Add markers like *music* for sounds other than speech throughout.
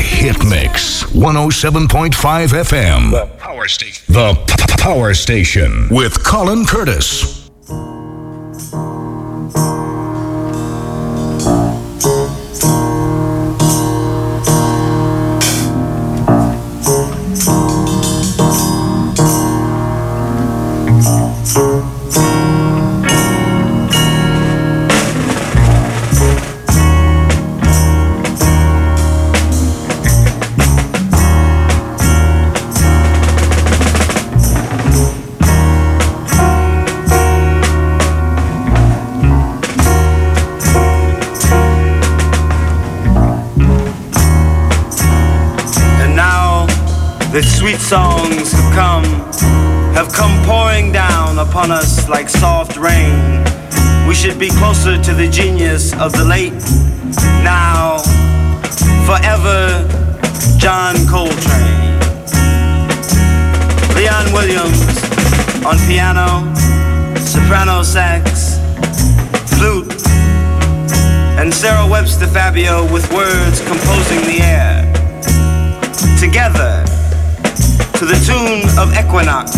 Hitmix 107.5 FM. The Power Station. The Power Station with Colin Curtis. Rain. We should be closer to the genius of the late, now, forever, John Coltrane. Leon Williams on piano, soprano sax, flute, and Sarah Webster Fabio with words composing the air. Together, to the tune of Equinox.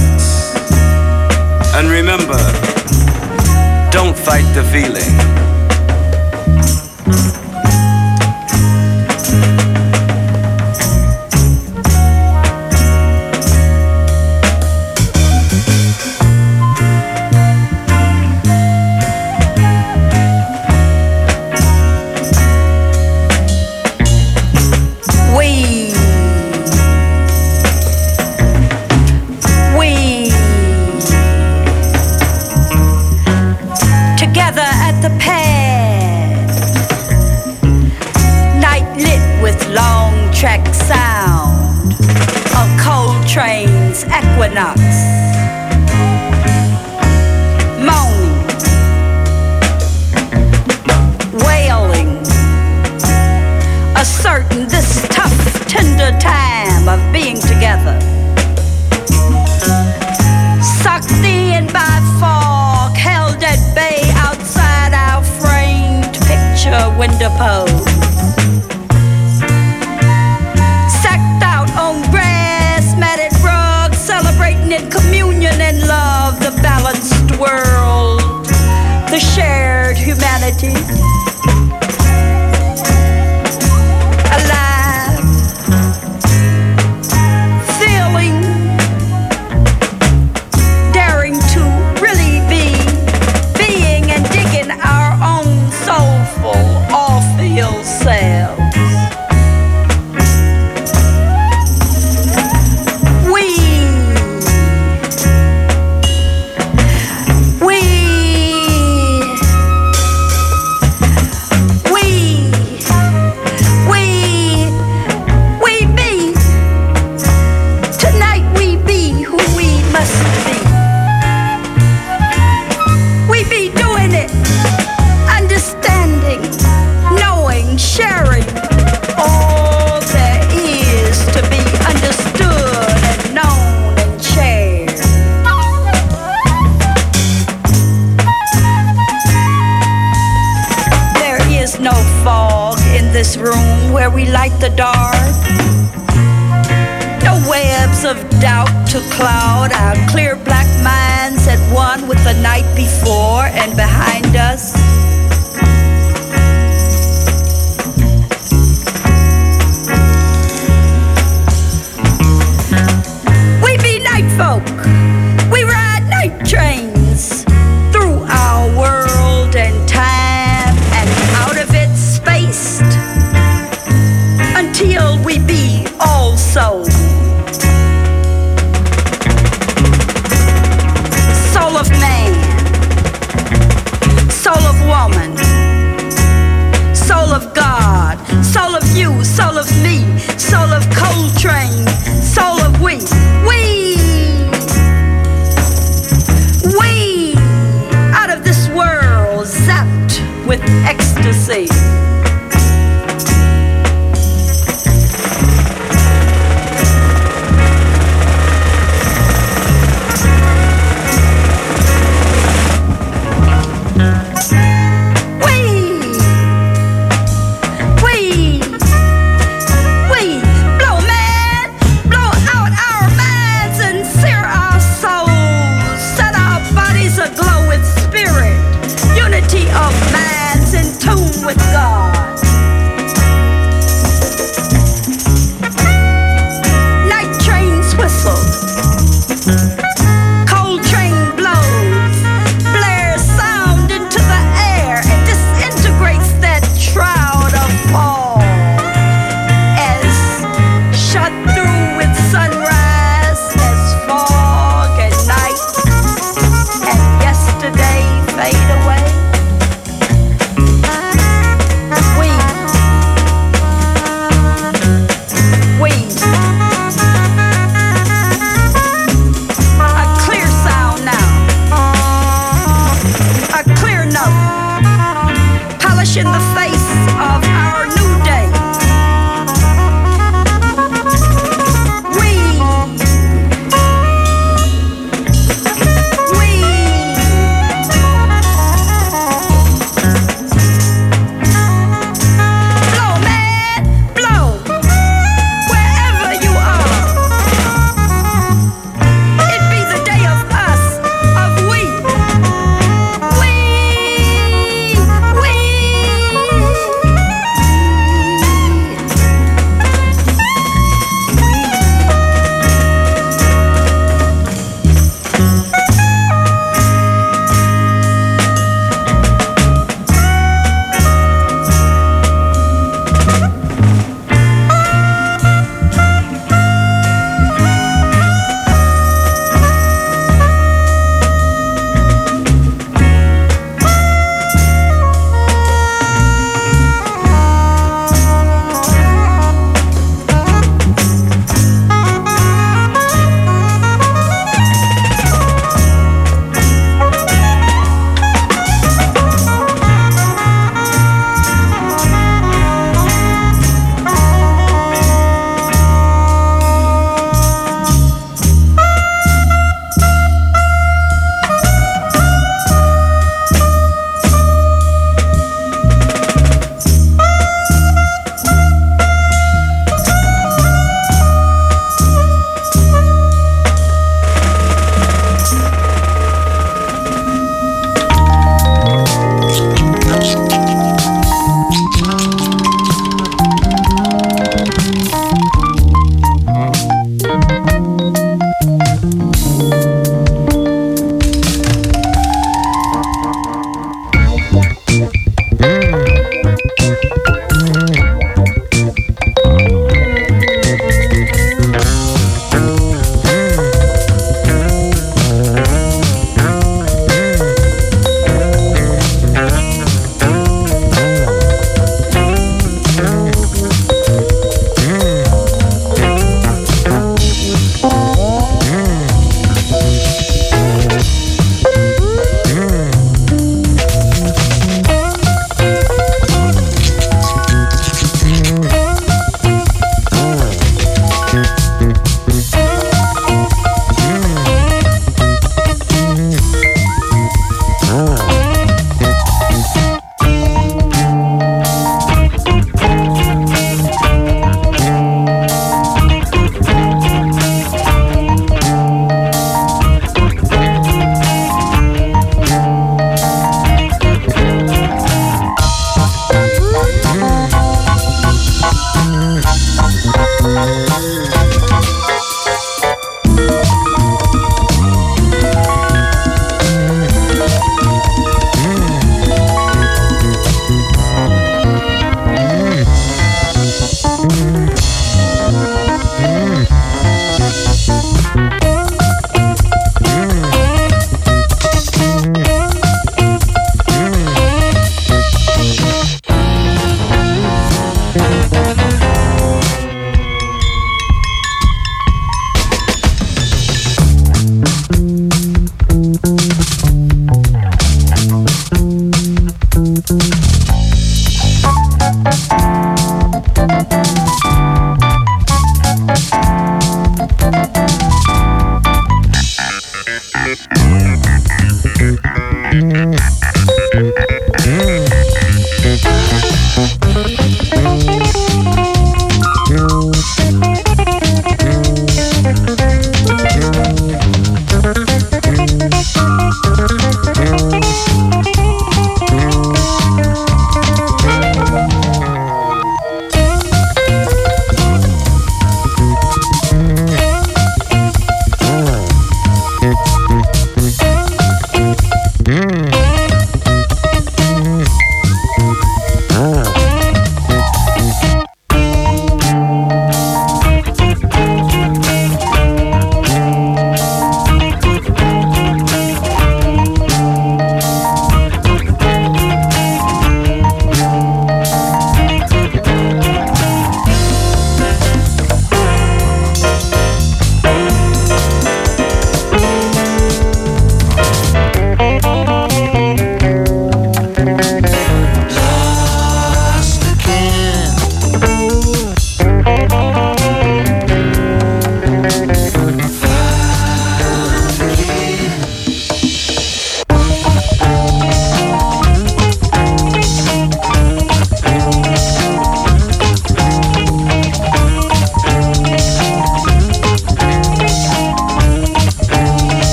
And remember, don't fight the feeling.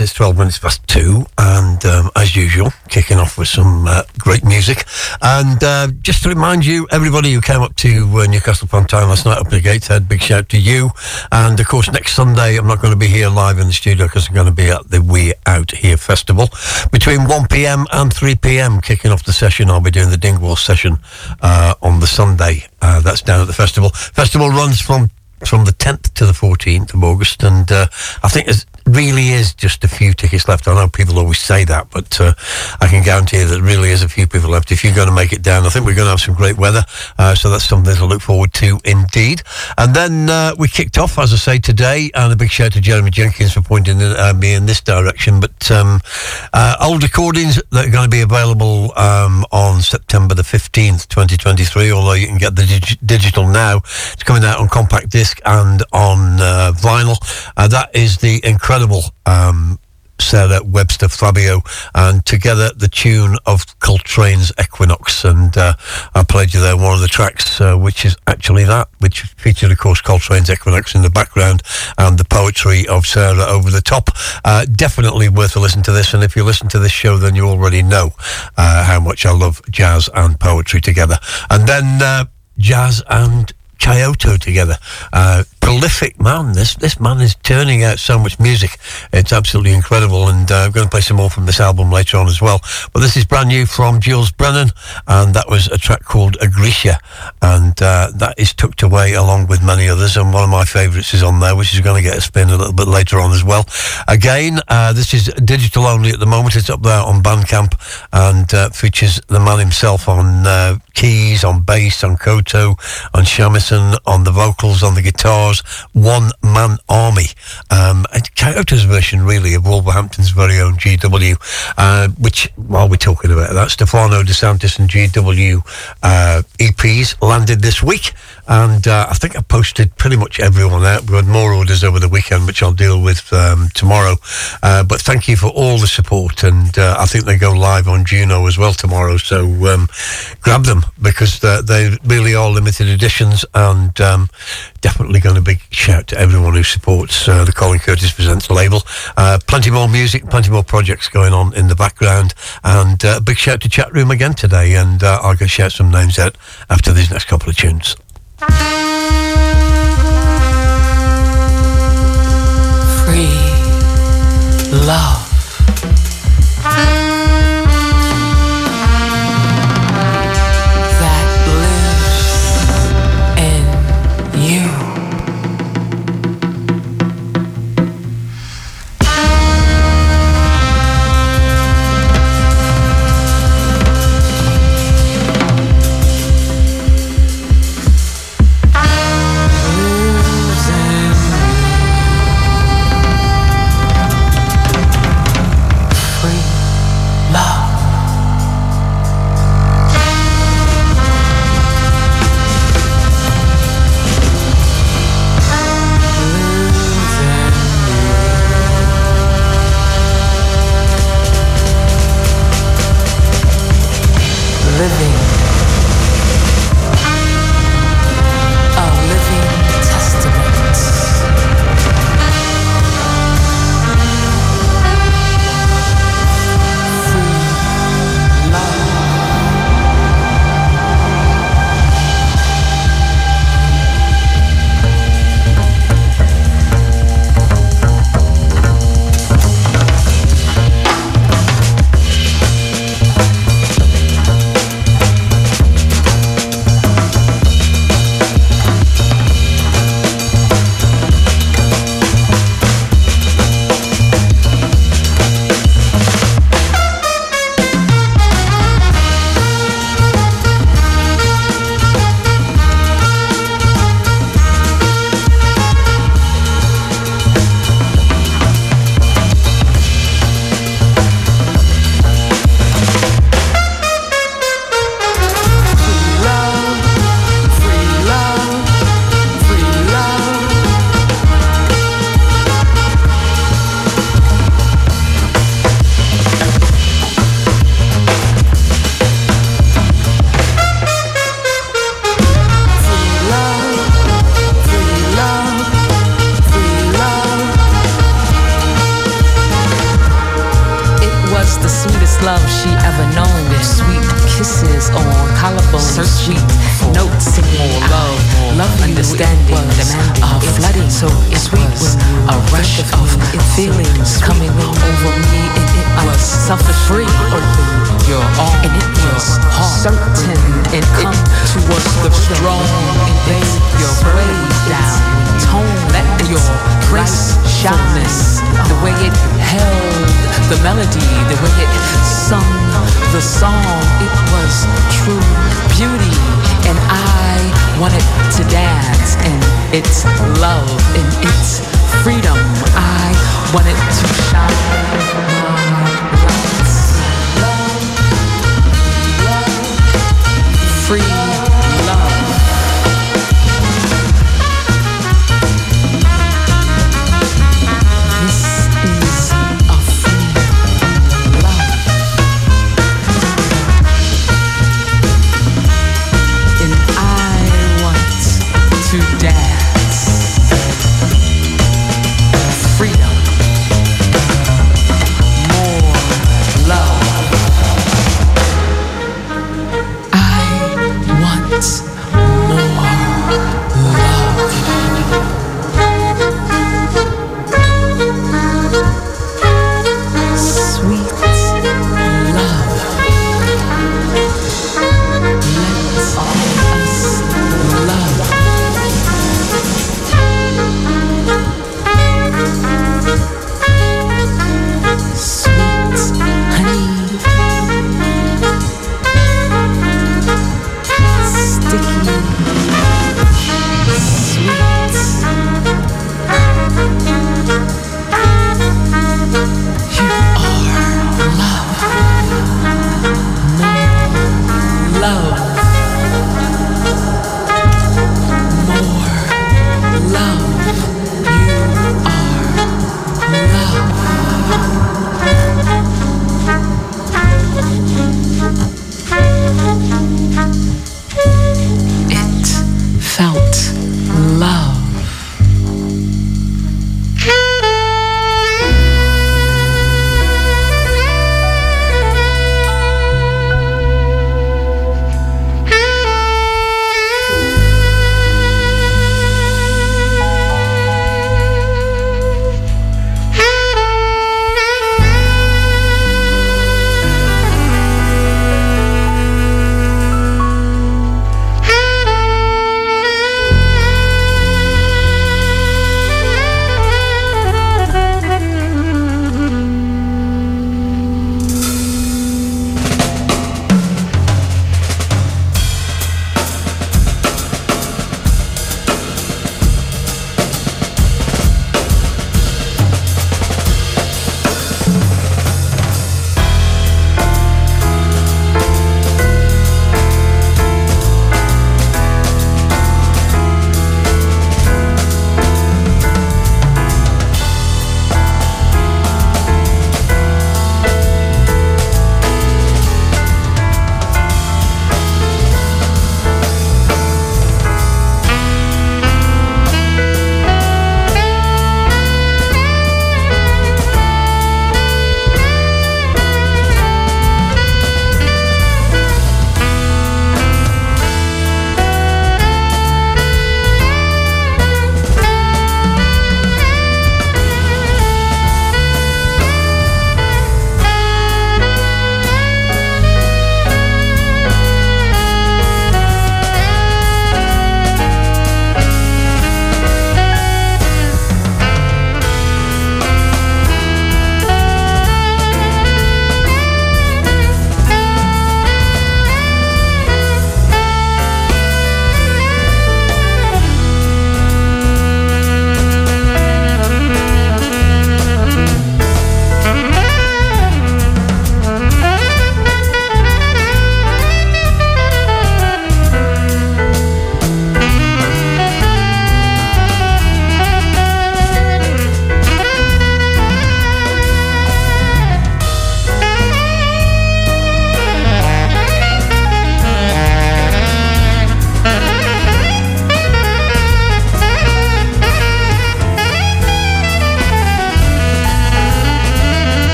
It's 12 minutes past two. And um, as usual, kicking off with some uh, great music. And uh, just to remind you, everybody who came up to uh, Newcastle upon Tyne last night up the Gateshead, big shout to you. And of course, next Sunday, I'm not going to be here live in the studio because I'm going to be at the We Out Here Festival. Between 1 pm and 3 pm, kicking off the session, I'll be doing the Dingwalls session uh, on the Sunday. Uh, that's down at the festival. Festival runs from from the 10th to the 14th of August, and uh, I think there's really is just a few tickets left. I know people always say that, but uh, I can guarantee that really is a few people left. If you're going to make it down, I think we're going to have some great weather, uh, so that's something to look forward to indeed. And then uh, we kicked off, as I say, today, and a big shout to Jeremy Jenkins for pointing uh, me in this direction. But um, uh, old recordings that are going to be available um, on September the 15th, 2023, although you can get the dig- digital now. It's coming out on compact disc and on uh, vinyl. that is the incredible incredible um, Sarah Webster Fabio, and together the tune of Coltrane's Equinox. And uh, I played you there one of the tracks, uh, which is actually that, which featured, of course, Coltrane's Equinox in the background and the poetry of Sarah over the top. Uh, definitely worth a listen to this. And if you listen to this show, then you already know uh, how much I love jazz and poetry together. And then uh, jazz and Kyoto together. Prolific man. This this man is turning out so much music. It's absolutely incredible. And uh, I'm going to play some more from this album later on as well. But this is brand new from Jules Brennan, and that was a track called Agricia, and uh, that is tucked away along with many others. And one of my favourites is on there, which is going to get a spin a little bit later on as well. Again, uh, this is digital only at the moment. It's up there on Bandcamp and uh, features the man himself on uh, keys, on bass, on koto, on shamisen, on the vocals, on the guitars. One Man Army. Um, Kyoto's version, really, of Wolverhampton's very own GW, uh, which, while we're talking about that, Stefano De Santis and GW uh, EPs landed this week. And uh, I think I posted pretty much everyone out. We had more orders over the weekend, which I'll deal with um, tomorrow. Uh, but thank you for all the support. And uh, I think they go live on Juno as well tomorrow. So um, grab them because they really are limited editions and um, definitely going to be shout to everyone who supports uh, the Colin Curtis Presents label. Uh, plenty more music, plenty more projects going on in the background. And uh, a big shout to Chat Room again today. And I'll go shout some names out after these next couple of tunes. Free love.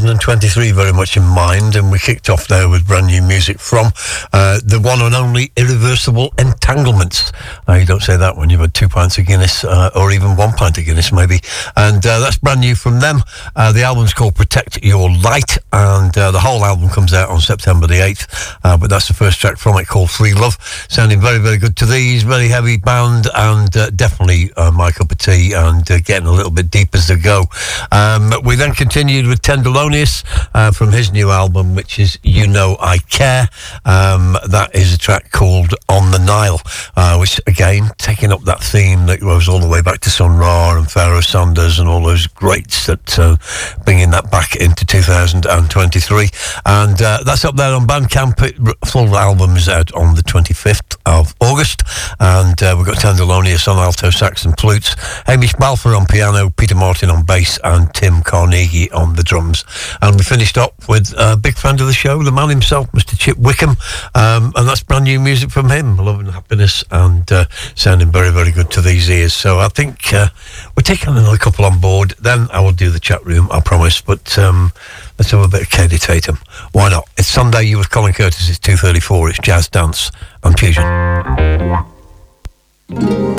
2023 very much in mind. And we kicked off there with brand new music from uh, the one and only Irreversible Entanglements. Uh, you don't say that when you've had two pints of Guinness uh, or even one pint of Guinness, maybe. And uh, that's brand new from them. Uh, the album's called Protect Your Light, and the whole album comes out on September the 8th. but that's the first track from it called Free Love. Sounding very, very good to these. Very heavy band and definitely of and getting a little bit deep as they go. Um, we then continued with Tenderlonious uh, from his new album, which is You Know I Care. Um, that is a track called On the Nile, uh, which again, taking up that theme that goes all the way back to Sun Ra and Pharoah Sanders and all those greats that uh, bringing that back into 2023. And uh, that's up there on Bandcamp. Full album is out on the 25th of. And uh, we've got Tenderlonious on alto sax and flutes, Hamish Balfour on piano, Peter Martin on bass, and Tim Carnegie on the drums. And we finished up with a big fan of the show, the man himself, Mr. Chip Wickham. Um, and that's brand new music from him, Love and Happiness, and uh, sounding very, very good to these ears. So I think uh, we're taking another couple on board. Then I will do the chat room, I promise. But um, let's have a bit of Kaidi Tatum. Why not? It's Sunday, you with Colin Curtis. It's 2.34. It's Jazz Dance and Fusion. Thank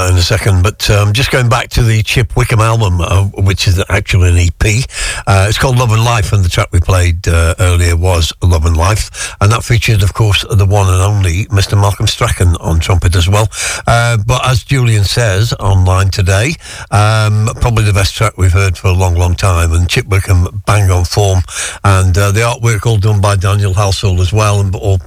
That in a second. But um, just going back to the Chip Wickham album, uh, which is actually an EP. Uh, it's called Love and Life, and the track we played uh, earlier was Love and Life. And that featured, of course, the one and only Mr. Malcolm Strachan on trumpet as well. Uh, but as Julian says online today, um, probably the best track we've heard for a long, long time. And Chip Wickham, bang on form. And uh, the artwork all done by Daniel Halsall as well, and all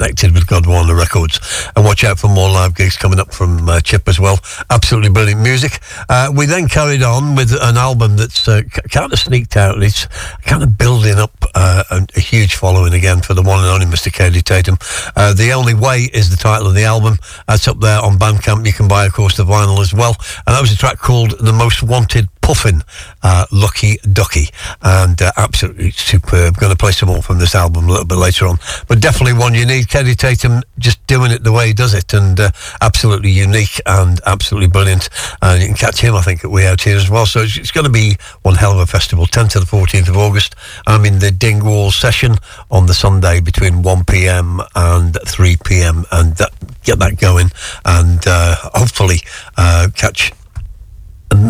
connected with Gondwana Records. And watch out for more live gigs coming up from uh, Chip as well. Absolutely brilliant music. Uh, we then carried on with an album that's uh, kind of sneaked out. It's kind of building up uh, a, a, huge following again for the one and only Mr. Kaidi Tatum. Uh, the Only Way is the title of the album. That's up there on Bandcamp. You can buy, of course, the vinyl as well. And that was a track called The Most Wanted Puffin, uh, Lucky Ducky, and uh, absolutely superb. Going to play some more from this album a little bit later on, but definitely one you need. Kaidi Tatum just doing it the way he does it, and uh, absolutely unique and absolutely brilliant. And you can catch him, I think, at We Out Here as well. So it's, it's going to be one hell of a festival, 10th to the 14th of August. I'm in the Dingwall session on the Sunday between 1 p.m. and 3 p.m. and that, get that going, and uh, hopefully uh, catch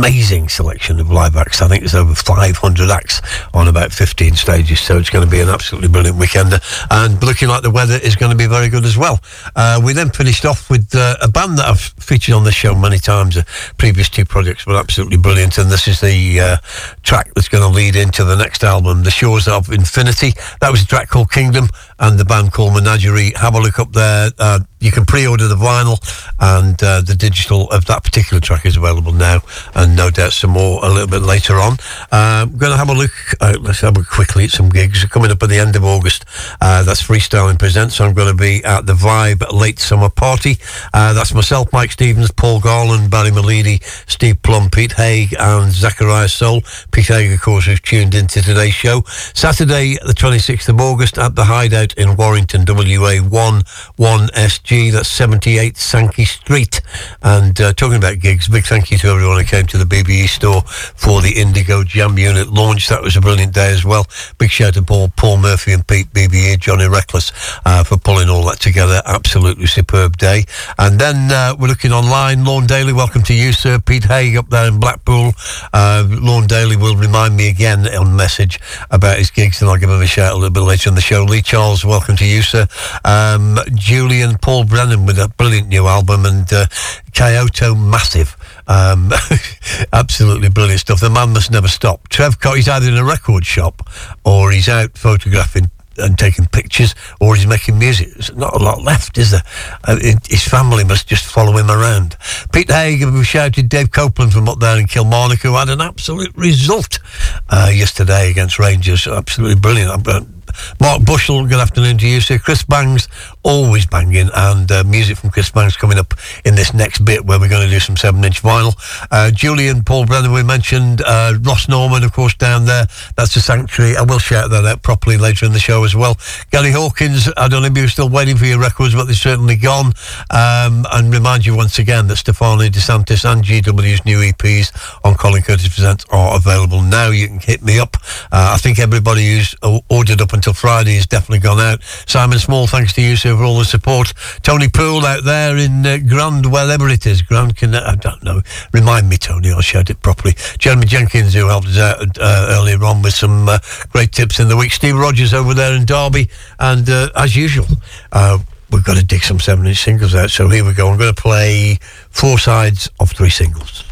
amazing selection of live acts. I think there's over 500 acts on about 15 stages, so it's going to be an absolutely brilliant weekend. And looking like the weather is going to be very good as well. Uh, we then finished off with uh, a band that I've featured on this show many times. The previous two projects were absolutely brilliant, and this is the uh, track that's going to lead into the next album, The Shores of Infinity. That was a track called Kingdom, and the band called Menagerie. Have a look up there. Uh, you can pre-order the vinyl, and uh, the digital of that particular track is available now and no doubt some more a little bit later on. I'm going to have a look, uh, let's have a quickly at some gigs coming up at the end of August. Uh, that's Freestyling Presents, I'm going to be at the Vibe Late Summer Party. Uh, that's myself, Mike Stevens, Paul Garland, Barry Malidi, Steve Plum, Pete Haig, and Zachariah Soul. Pete Haig, of course, who's tuned into today's show. Saturday, the 26th of August, at the Hideout in Warrington, WA 1 1SG. That's 78 Sankey Street. And uh, talking about gigs, big thank you to everyone who came to the BBE store for the Indigo Jam Unit launch. That was a brilliant day as well. Big shout to Paul, Paul Murphy and Pete BBE, Johnny Reckless uh, for pulling all that together. Absolutely superb day. And then uh, we're looking online. Lorne Daly, welcome to you, sir. Pete Haig up there in Blackpool. Uh, Lorne Daly will remind me again on message about his gigs, and I'll give him a shout a little bit later in the show. Lee Charles, welcome to you, sir. Um, Julian Paul Brennan with a brilliant new album, and uh, Kyoto Massive. Um, *laughs* absolutely brilliant stuff. The man must never stop. Trev he's either in a record shop or he's out photographing and taking pictures or he's making music. There's not a lot left, is there? Uh, it, his family must just follow him around. Pete Hagen, we shouted Dave Copeland from up there in Kilmarnock, who had an absolute result uh, yesterday against Rangers. Absolutely brilliant. Mark Bushell, good afternoon to you, sir. Chris Bangs, always banging, and uh, music from Chris Bangs coming up in this next bit where we're going to do some seven inch vinyl. Uh, Julian Paul Brennan, we mentioned uh, Ross Norman, of course, down there. That's the sanctuary. I will shout that out properly later in the show as well. Gary Hawkins, I don't know if you're still waiting for your records, but they're certainly gone. Um, and remind you once again that Stefani DeSantis and GW's new EPs on Colin Curtis Presents are available now. You can hit me up. Uh, I think everybody who's ordered up until Friday has definitely gone out. Simon Small, thanks to you, sir for all the support. Tony Poole out there in uh, Grand, wherever it is, Grand Connect, I don't know. Remind me, Tony, I'll shout it properly. Jeremy Jenkins, who helped us out uh, earlier on with some uh, great tips in the week. Steve Rogers over there in Derby. And uh, as usual, uh, we've got to dig some seven inch singles out. So here we go. I'm going to play four sides of three singles.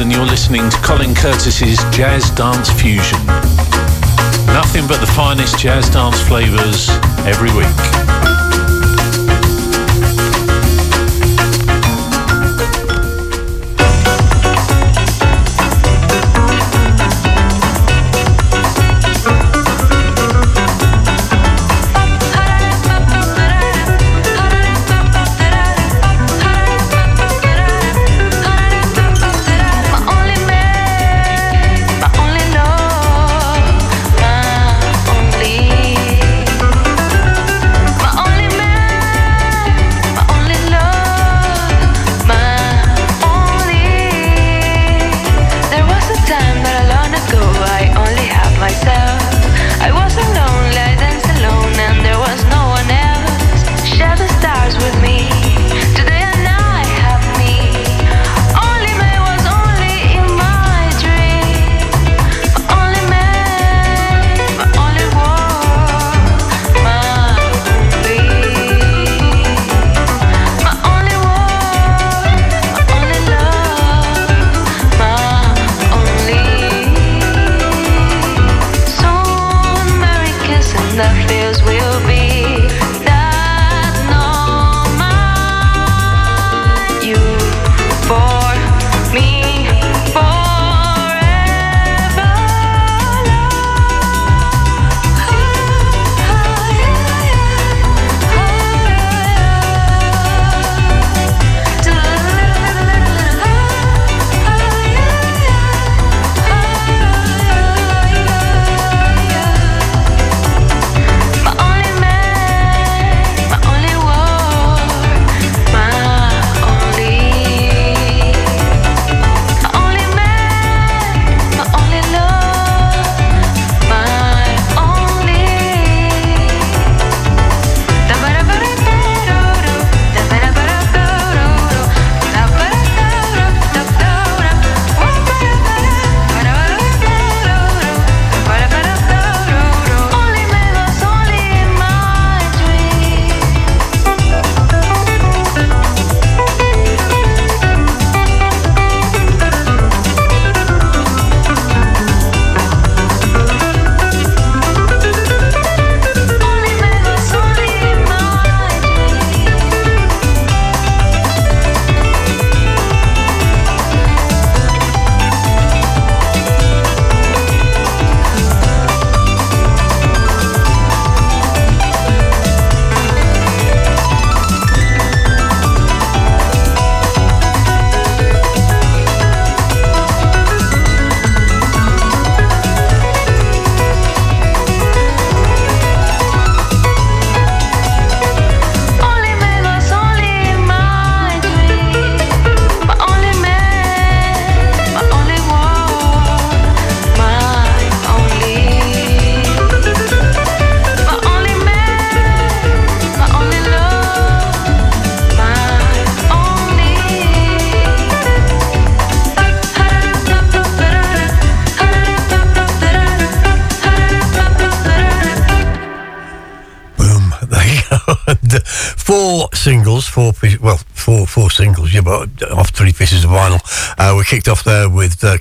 And you're listening to Colin Curtis's Jazz Dance Fusion. Nothing but the finest jazz dance flavours every week.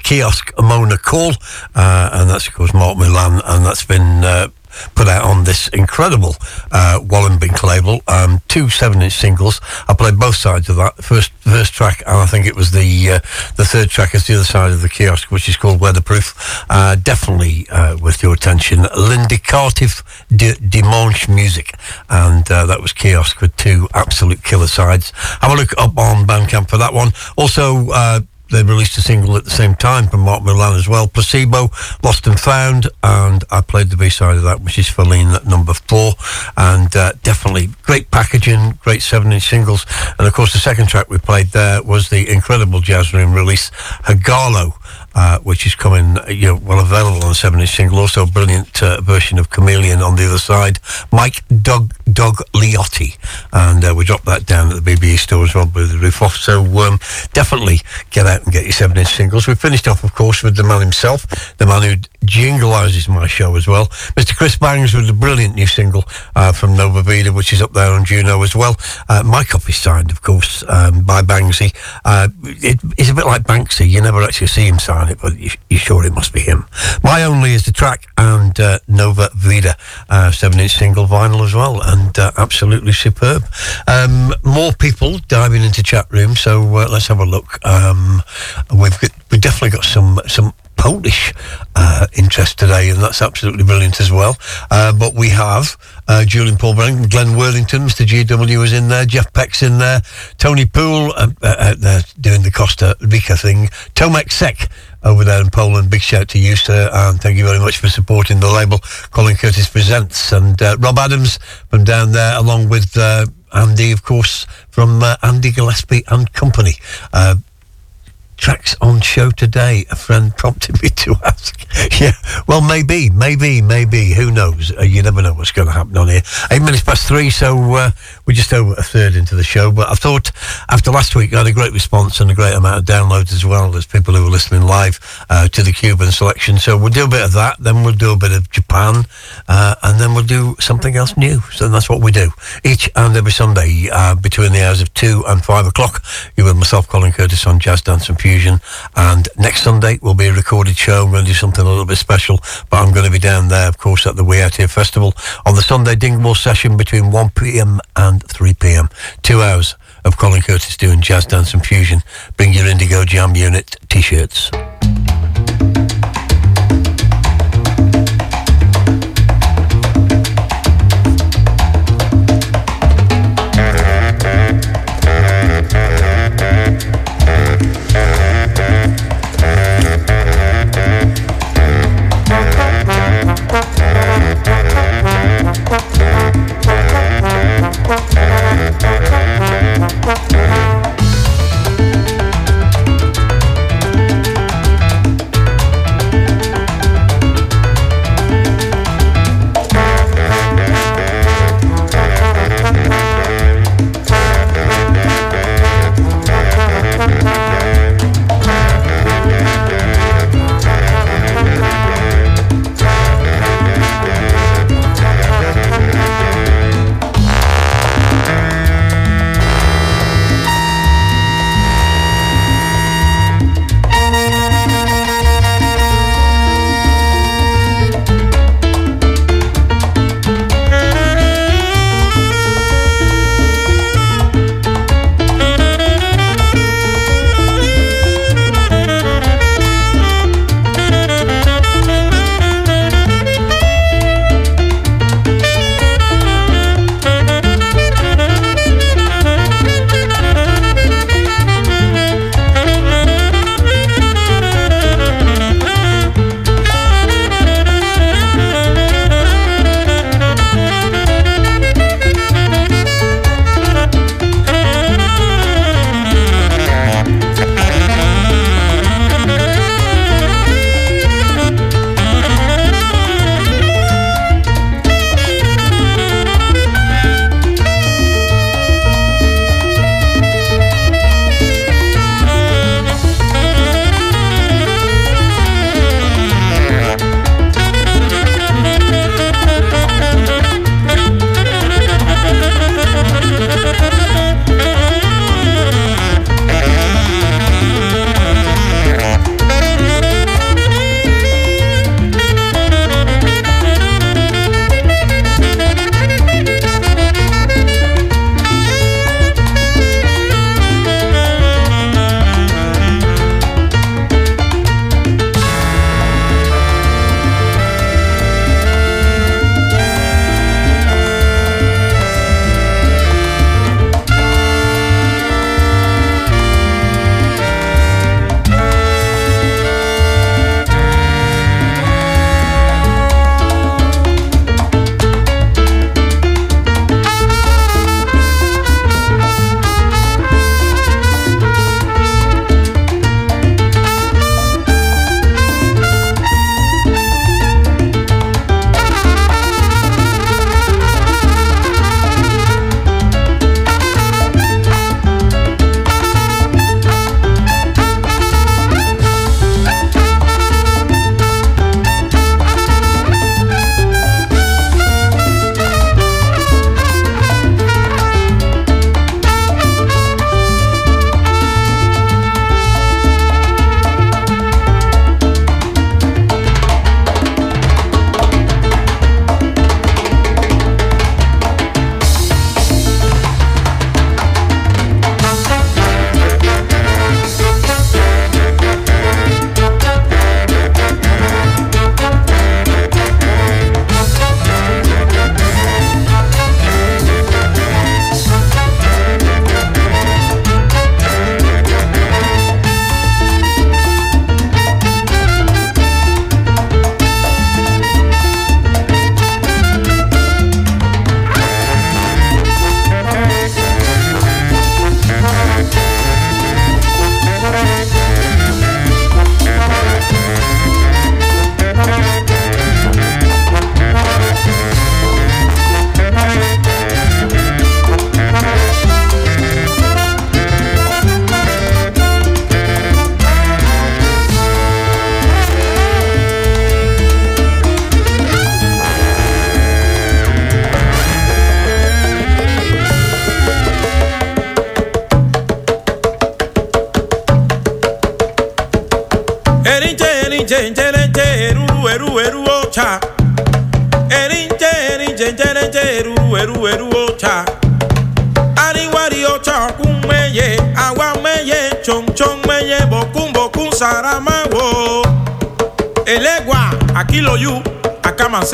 Kiosk Mona Call, uh, and that's, of course, Marc Moulin, and that's been uh, put out on this incredible uh, Wallenbink label. Um, two seven-inch singles. I played both sides of that. First, first track, and I think it was the uh, the third track is the other side of the kiosk, which is called Weatherproof. Uh, definitely uh, with your attention, L'Indicatif de Dimanche music, and uh, that was kiosk with two absolute killer sides. Have a look up on Bandcamp for that one. Also uh, they released a single at the same time from Marc Moulin as well, Placebo, Lost and Found, and I played the B-side of that, which is Feline at number four, and uh, definitely great packaging, great seven-inch singles, and of course the second track we played there was the incredible Jazz Room release, Hagalo, uh, which is coming, you know, well available on a seven-inch single. Also, a brilliant uh, version of Chameleon on the other side. Mike Doug Dog Liotti. And uh, we dropped that down at the BBE store as well with the roof off. So um, definitely get out and get your 7 inch singles. We finished off, of course, with the man himself, the man who jingleises my show as well. Mr. Chris Bangs with the brilliant new single uh, from Nova Vida, which is up there on Juno as well. Uh, my copy signed, of course, um, by Banksy. Uh, it, it's a bit like Banksy. You never actually see him sign it, but you, you're sure it must be him. My Only is the track and uh, Nova Vida, uh, 7 inch single vinyl as well, and uh, absolutely superb. Um, more people diving into chat room, so let's have a look. Um, we've, got, we've definitely got some, some Polish uh, interest today, and that's absolutely brilliant as well. Uh, but we have uh, Julian Paul Brown, Glenn Worthington, Mr. GW is in there, Jeff Peck's in there, Tony Poole uh, uh, out there doing the Costa Rica thing, Tomek Sek over there in Poland. Big shout to you, sir, and thank you very much for supporting the label Colin Curtis Presents. And uh, Rob Adams from down there, along with Andy, of course, from Andy Gillespie and Company tracks on show today. A friend prompted me to *laughs* ask. yeah, well, maybe, maybe, maybe. Who knows? Uh, you never know what's going to happen on here. Eight minutes past three, so uh, we're just over a third into the show. But I thought after last week, I had a great response and a great amount of downloads as well. There's people who are listening live uh, to the Cuban selection. So we'll do a bit of that, then we'll do a bit of Japan, uh, and then we'll do something else new. So that's what we do each and every Sunday uh, between the hours of two and five o'clock. You with myself, Colin Curtis, on Jazz Dance and Fusion. And next Sunday will be a recorded show. I'm going to do something a little bit special, but I'm going to be down there, of course, at the We Out Here Festival on the Sunday Dingwalls session between 1 p.m. and 3 p.m. Two hours of Colin Curtis doing jazz, dance, and fusion. Bring your Indigo Jam Unit t-shirts. erinche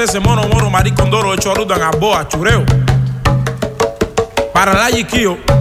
ese mono, mono, maricón, doro, hecho arudan, a boa, chureo. Para la yiquío.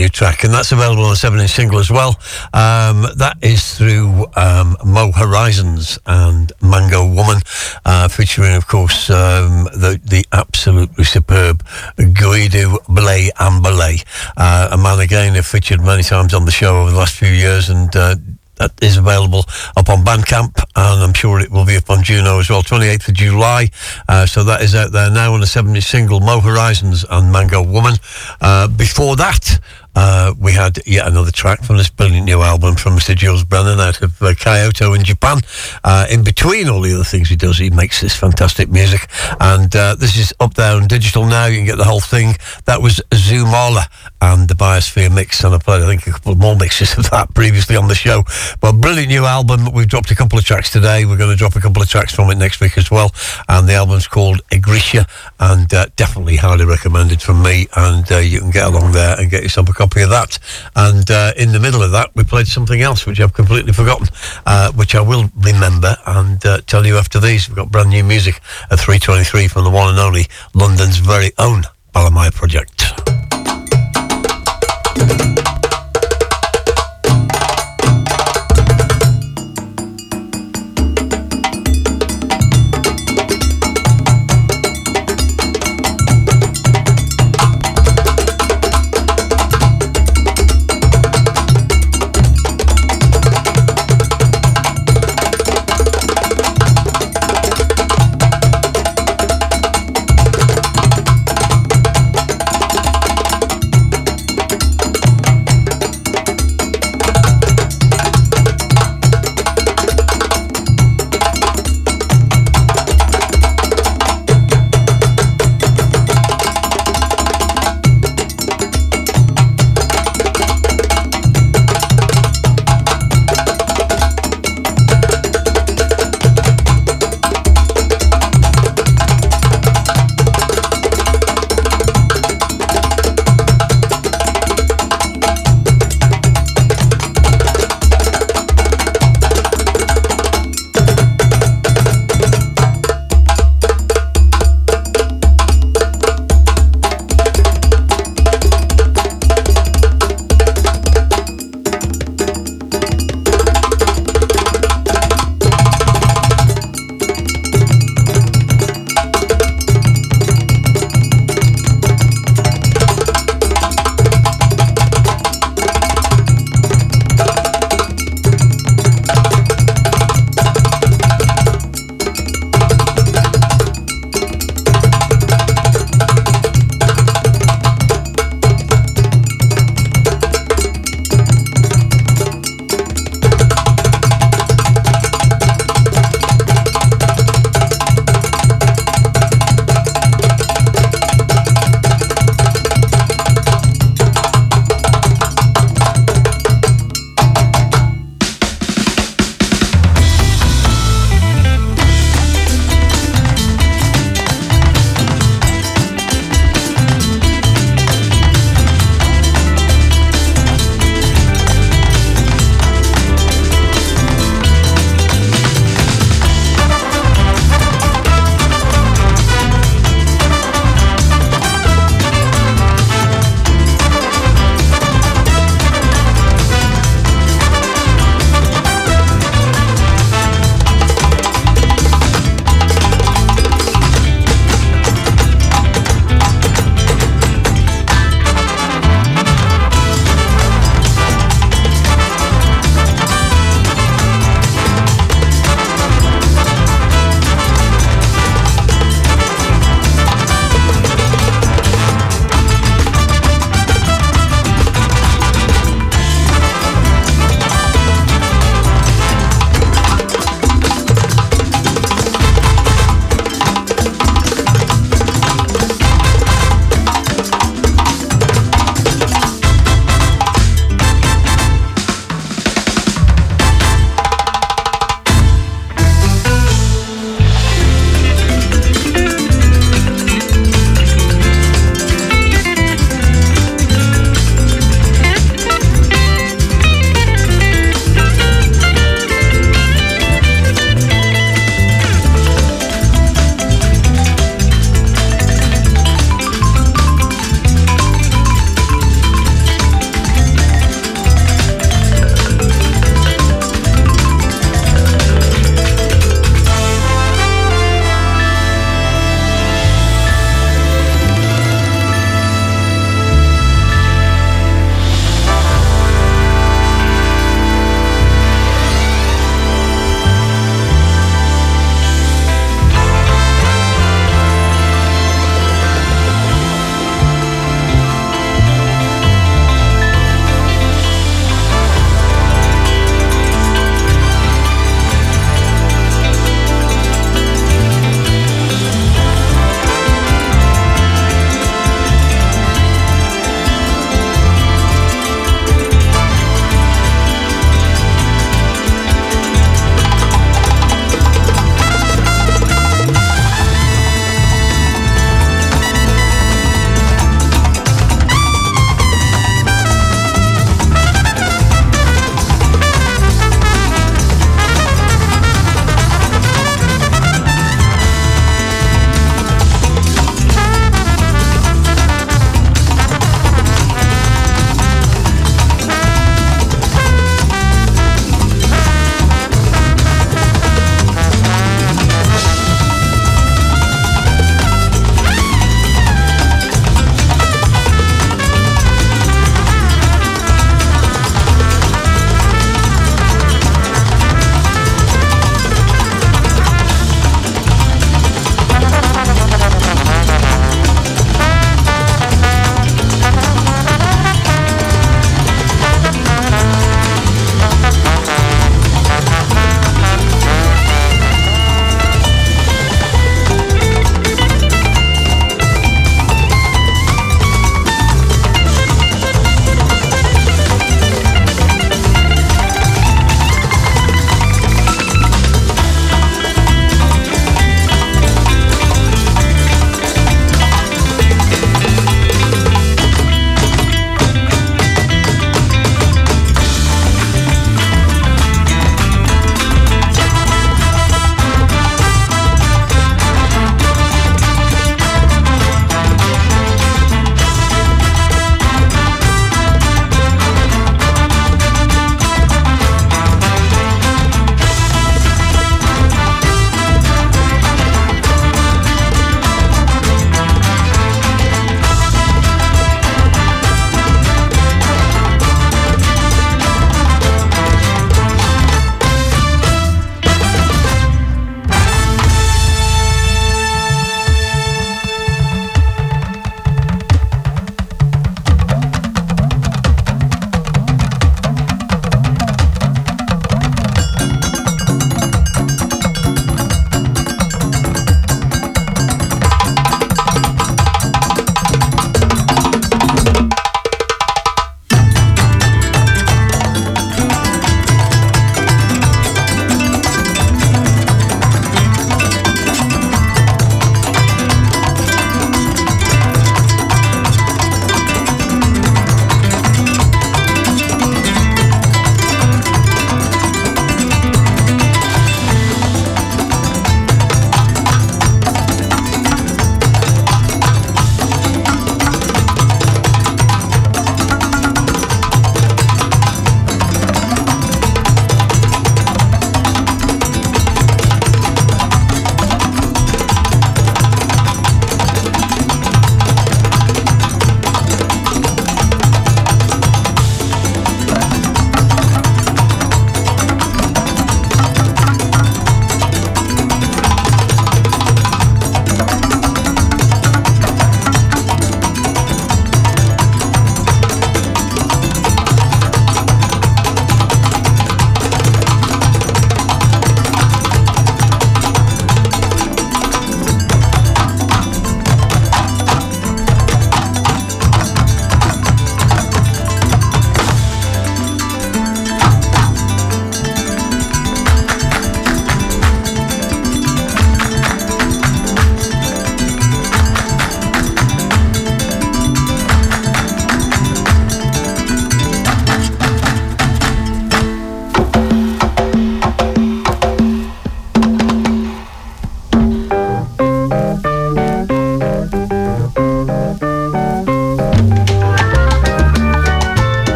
New track. And that's available on a seven inch single as well. Um that is through um Mo Horizons and Mango Woman, uh featuring of course um the the absolutely superb Guido Blay Amberlay. Uh a man again who featured many times on the show over the last few years and uh that is available up on Bandcamp, and I'm sure it will be up on Juno as well. 28th of July, uh, so that is out there now on a 70 single. Mo Horizons and Mango Woman. Uh, before that. Uh, we had yet another track from this brilliant new album from Mr. Jules Brennan out of uh, Kyoto in Japan. Uh, in between all the other things he does, he makes this fantastic music. And uh, this is up there on digital now. You can get the whole thing. That was Zumala and the Biosphere mix. And I played, I think, a couple more mixes of that previously on the show. But brilliant new album. We've dropped a couple of tracks today. We're going to drop a couple of tracks from it next week as well. And the album's called Egricia and uh, definitely highly recommended from me. And uh, you can get along there and get yourself a copy of that. And uh, in the middle of that, we played something else which I've completely forgotten, uh, which I will remember and uh, tell you after these. We've got brand new music at 323 from the one and only London's very own Balimaya Project.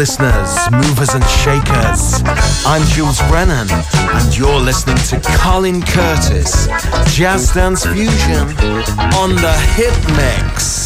Listeners, movers and shakers. I'm Jules Brennan, and you're listening to Colin Curtis, Jazz Dance Fusion on the Hit Mix.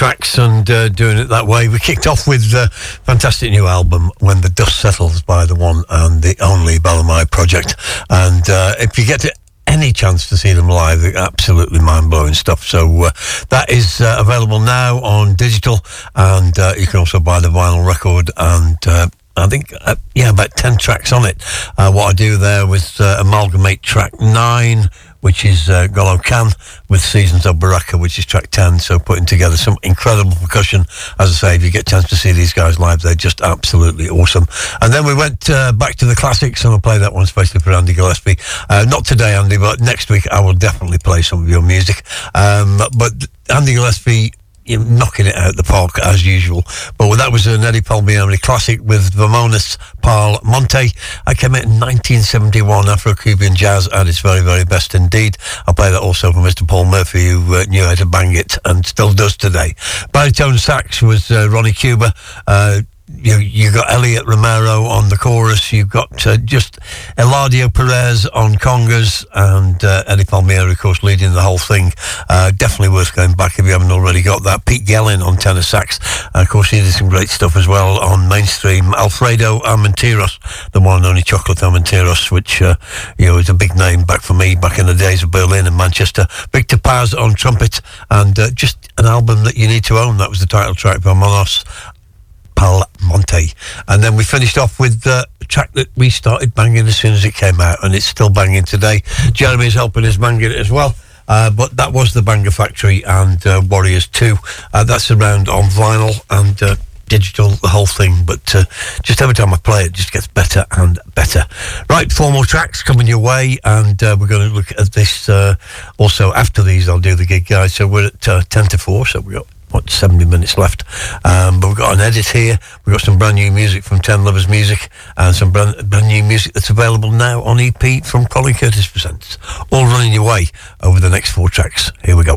Tracks and uh, doing it that way. We kicked off with the uh, fantastic new album, When the Dust Settles, by the one and the only Balimaya Project. And uh, if you get any chance to see them live, they're absolutely mind blowing stuff. So uh, that is uh, available now on digital, and uh, you can also buy the vinyl record and. I think, yeah, about 10 tracks on it. what I do there was amalgamate track nine which is uh, Golo with Seasons of Baraka, which is track 10. So putting together some incredible percussion. As I say, if you get a chance to see these guys live, they're just absolutely awesome. And then we went uh, back to the classics, and I'll play that one especially for Andy Gillespie. Uh, not today, Andy, but next week I will definitely play some of your music. Um, but Andy Gillespie you're knocking it out the park as usual. But that was an Eddie Palmieri classic with Vamonos Pa'l Monte. I came out in 1971, Afro-Cuban jazz at its very, very best indeed. I'll play that also for Mr. Paul Murphy, who uh, knew how to bang it and still does today. Baritone sax was uh, Ronnie Cuber. Uh, you you got Elliot Romero on the chorus. You've got uh, just Eladio Perez on congas and uh, Eddie Palmieri, of course, leading the whole thing. Uh, definitely worth going back if you haven't already got that. Pete Yellin on tenor sax. of course, he did some great stuff as well on mainstream. Alfredo Armenteros, the one and only Chocolate Armenteros, which uh, you know is a big name back for me back in the days of Berlin and Manchester. Victor Paz on trumpet and uh, just an album that you need to own. That was the title track by Monos Pal Monte. And then we finished off with the track that we started banging as soon as it came out, and it's still banging today. Jeremy's helping us bang it as well. Uh, but that was the Banger Factory and uh, Warriors 2. Uh, that's around on vinyl and uh, digital, the whole thing. But uh, just every time I play it, just gets better and better. Right, four more tracks coming your way, and uh, we're going to look at this also after these. I'll do the gig, guys. So we're at 10 to 4, so we've got what 70 minutes left. Um, but we've got an edit here. We've got some brand new music from 10 lovers music and some brand, brand new music that's available now on ep from colin curtis presents. All running your way over the next four tracks. Here we go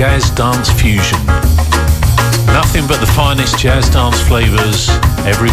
Jazz Dance Fusion. Nothing but the finest jazz dance flavours every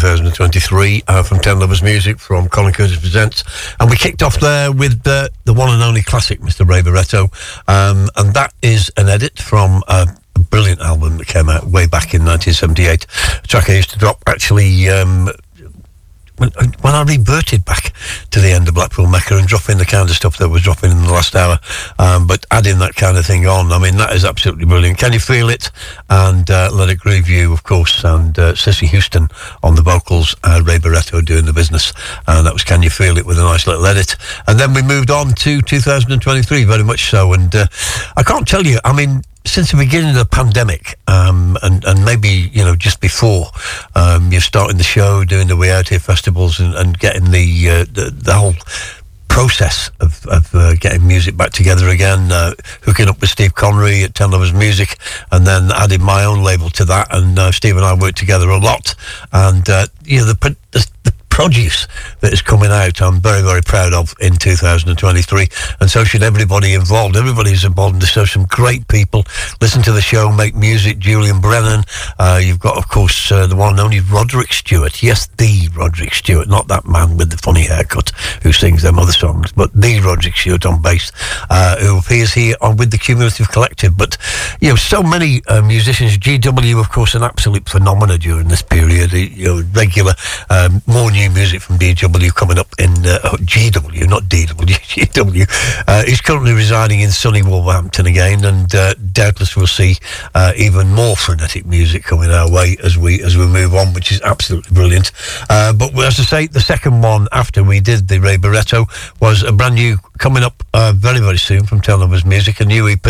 2023 uh, from Ten Lovers Music from Colin Curtis Presents. And we kicked off there with uh, the one and only classic, Mr. Ray Barretto. Um, and that is an edit from a brilliant album that came out way back in 1978. A track I used to drop actually. Um, when, when I reverted back to the end of Blackpool Mecca and dropping the kind of stuff that was dropping in the last hour, um, but adding that kind of thing on, I mean, that is absolutely brilliant. Can you feel it? And uh, Let It Grieve You, of course, and uh, Cissy Houston on the vocals, uh, Ray Barretto doing the business. And that was Can You Feel It with a nice little edit. And then we moved on to 2023, very much so. And uh, I can't tell you, I mean, since the beginning of the pandemic, maybe you know just before, um, you're starting the show, doing the We Out Here festivals, and, and getting the, uh, the the whole process of, of uh, getting music back together again, uh, hooking up with Steve Connery at Ten Lovers Music, and then adding my own label to that. And uh, Steve and I worked together a lot, and uh, you know the, the produce that is coming out, I'm very, very proud of in 2023. And so should everybody involved. Everybody's involved. There's some great people. Listen to the show, make music. Julian Brennan. Uh, you've got, of course, uh, the one and only Roderick Stewart. Yes, the Roderick Stewart, not that man with the funny haircut who sings them other songs, but the Roderick Stewart on bass, uh, who appears here on with the Cumulative Collective. But, you know, so many uh, musicians. GW, of course, an absolute phenomena during this period. You know, regular, um, more new music from DW coming up in uh, oh, GW, not DW, GW. *laughs* Uh, he's currently residing in sunny Wolverhampton again, and uh, doubtless we'll see uh, even more frenetic music coming our way as we as we move on, which is absolutely brilliant. Uh, but as I say, the second one after we did the Ray Barretto was a brand new coming up uh, very, very soon from Ten Lovers Music, a new EP,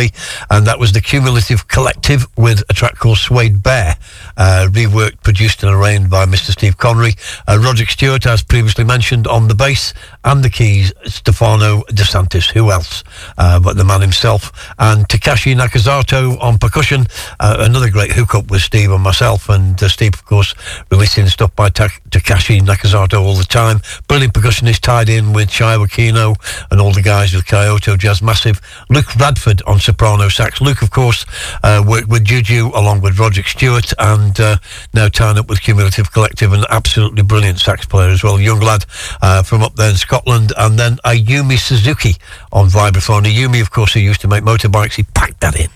and that was the Cumulative Collective with a track called Suede Bear, uh, reworked, produced, and arranged by Mr. Steve Connery. Uh, Stewart, as previously mentioned, on the bass and the keys, Stefano De Santis, who else uh, but the man himself, and Takashi Nakazato on percussion, uh, another great hookup with Steve and myself, and uh, Steve, of course, releasing stuff by Ta- Takashi Nakazato all the time. Brilliant percussionist tied in with Shuya Okino and all the guys with Kyoto Jazz Massive. Luke Radford on soprano sax. Luke, of course, uh, worked with Juju along with Roderick Stewart and uh, now tying up with Cumulative Collective, an absolutely brilliant sax player as well. Young lad uh, from up there in Scotland. And then Ayumi Suzuki on vibraphone. Ayumi, of course, who used to make motorbikes, he packed that in.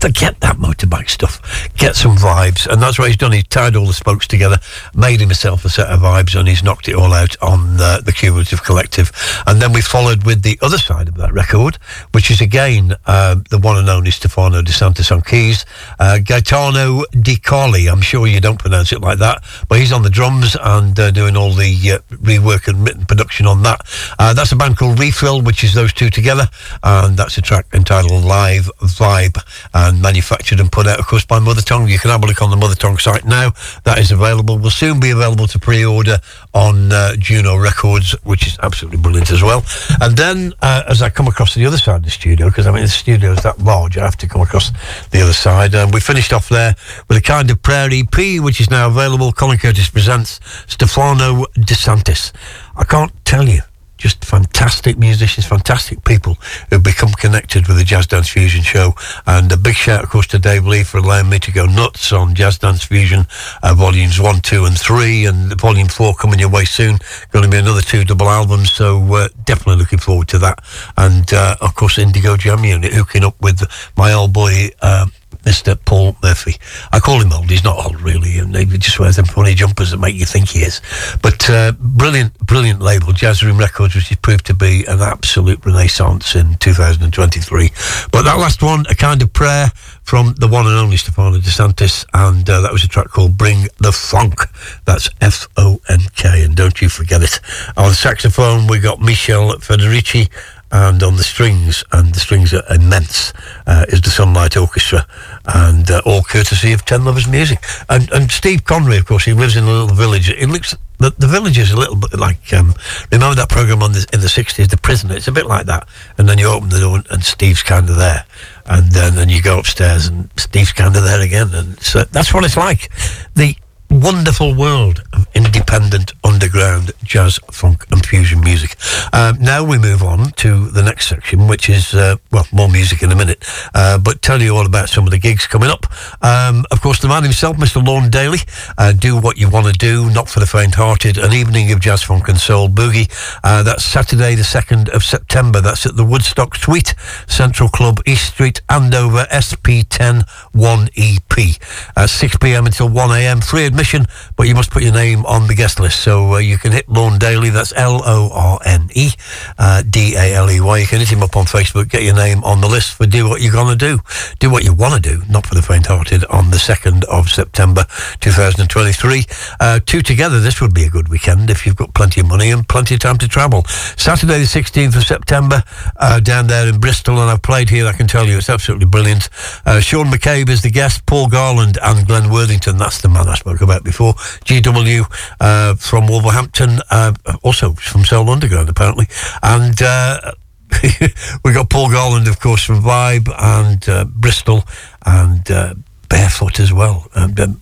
Forget that motorbike stuff. Get some vibes. And that's what he's done. He's tied all the spokes together, made himself a set of vibes, and he's knocked it all out on uh, the Cumulative Collective. And then we followed with the other side of that record, which is again uh, the one and only Stefano De Santis on keys. Uh, Gaetano Di Carli, I'm sure you don't pronounce it like that, but he's on the drums and uh, doing all the uh, rework and written production on that. Uh, that's a band called Refill, which is those two together, and that's a track entitled Live Vibe and manufactured and put out, of course, by Mother Tongue. You can have a look on the Mother Tongue site now. That is available. Will soon be available to pre-order on uh, Juno Records, which is absolutely brilliant as well. And then, uh, as I come across the other side of the studio, because I mean the studio is that large, I have to come across the other side. And we finished off there with a kind of prayer EP, which is now available. Colin Curtis presents Stefano De Santis. I can't tell you just fantastic musicians, fantastic people who've become connected with the Jazz Dance Fusion show. And a big shout, of course, to Dave Lee for allowing me to go nuts on Jazz Dance Fusion uh, volumes one, two, and three, and volume four coming your way soon. Going to be another two double albums, so uh, definitely looking forward to that. And uh, of course, Indigo Jam Unit hooking up with my old boy. Um, Mr. Paul Murphy. I call him old. He's not old, really, and he just wears them funny jumpers that make you think he is. But uh, brilliant, brilliant label, Jazz Room Records, which has proved to be an absolute renaissance in 2023. But that last one, a kind of prayer from the one and only Stefano De Santis, and uh, that was a track called Bring the Funk. That's F O N K, and don't you forget it. On saxophone, we got Michel Federici and on the strings, and the strings are immense, uh, is the Sunlight Orchestra, and uh, all courtesy of Ten Lovers Music. And, and Steve Connery, of course, he lives in a little village. It looks the, the village is a little bit like um, remember that program on the, in the sixties, The Prisoner. It's a bit like that. And then you open the door and, Steve's kind of there, and then then you go upstairs and Steve's kind of there again, and so that's what it's like. The wonderful world of independent underground jazz, funk, and fusion music. Um, now we move on to the next section, which is, uh, well, more music in a minute, uh, but tell you all about some of the gigs coming up. Um, of course, the man himself, Mr. Lorne Daley, uh, Do What You Want to Do, Not for the Faint Hearted, an evening of jazz, funk, and soul boogie. Uh, that's Saturday, the 2nd of September. That's at the Woodstock Suite, Central Club, East Street, Andover, SP10 1EP. Uh, 6 pm until 1 am, free but you must put your name on the guest list. So uh, you can hit Lorne Daley, that's L O R N E uh, D A L E Y. You can hit him up on Facebook, get your name on the list for Do What You're Gonna Do. Do what you want to do, not for the faint hearted, on the 2nd of September 2023. Uh, two together, this would be a good weekend if you've got plenty of money and plenty of time to travel. Saturday, the 16th of September, uh, down there in Bristol, and I've played here, I can tell you, it's absolutely brilliant. Uh, Sean McCabe is the guest, Paul Garland and Glenn Worthington, that's the man I spoke about before. GW uh, from Wolverhampton, uh, also from Soul Underground, apparently. And uh, *laughs* we got Paul Garland, of course, from Vibe and uh, Bristol and uh, Barefoot as well. Um, um,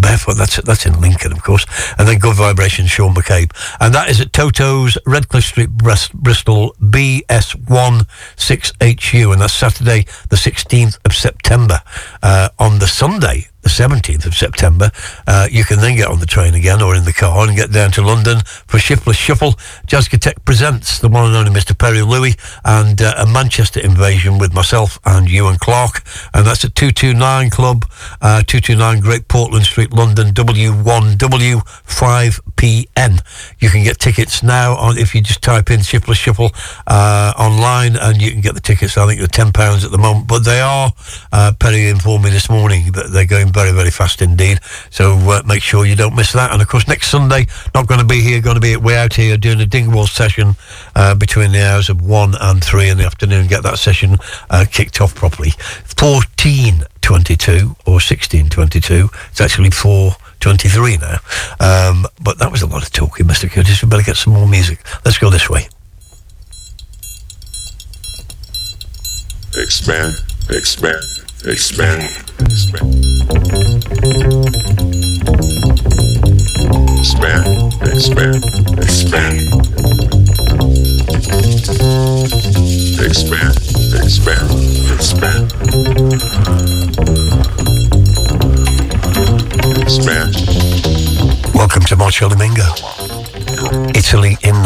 Barefoot, that's that's in Lincoln, of course. And then Good Vibration, Sean McCabe. And that is at Toto's, Redcliffe Street, Bristol, BS16HU. And that's Saturday, the 16th of September. Uh, on the Sunday, the 17th of September, uh, you can then get on the train again or in the car and get down to London for Shiftless Shuffle. Jazzgatech presents the one and only Mr. Perry Louis and uh, a Manchester invasion with myself and Ewan Clark. And that's at 229 Club, uh, 229 Great Portland Street, London, W1W5PN. You can get tickets now on if you just type in Shiftless Shuffle uh, online and you can get the tickets. I think they're £10 at the moment, but they are, uh, Perry informed me this morning that they're going very, very fast indeed. So uh, make sure you don't miss that. And of course, next Sunday, not going to be here, going to be We Out Here doing a Dingwall session uh, between the hours of 1 and 3 in the afternoon. Get that session uh, kicked off properly. 1422 or 1622. It's actually 423 now. Um, but that was a lot of talking, Mr. Curtis. We better get some more music. Let's go this way. Expand, expand, expand,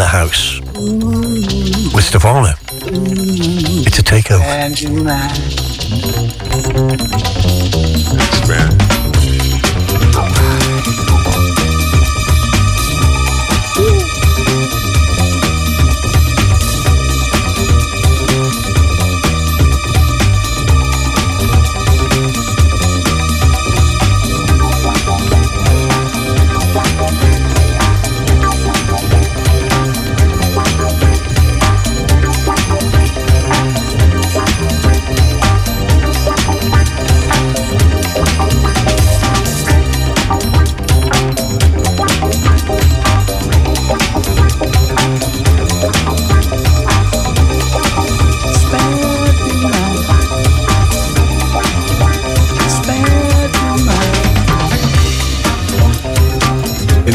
house. With Stefano. It's a takeover. Expand.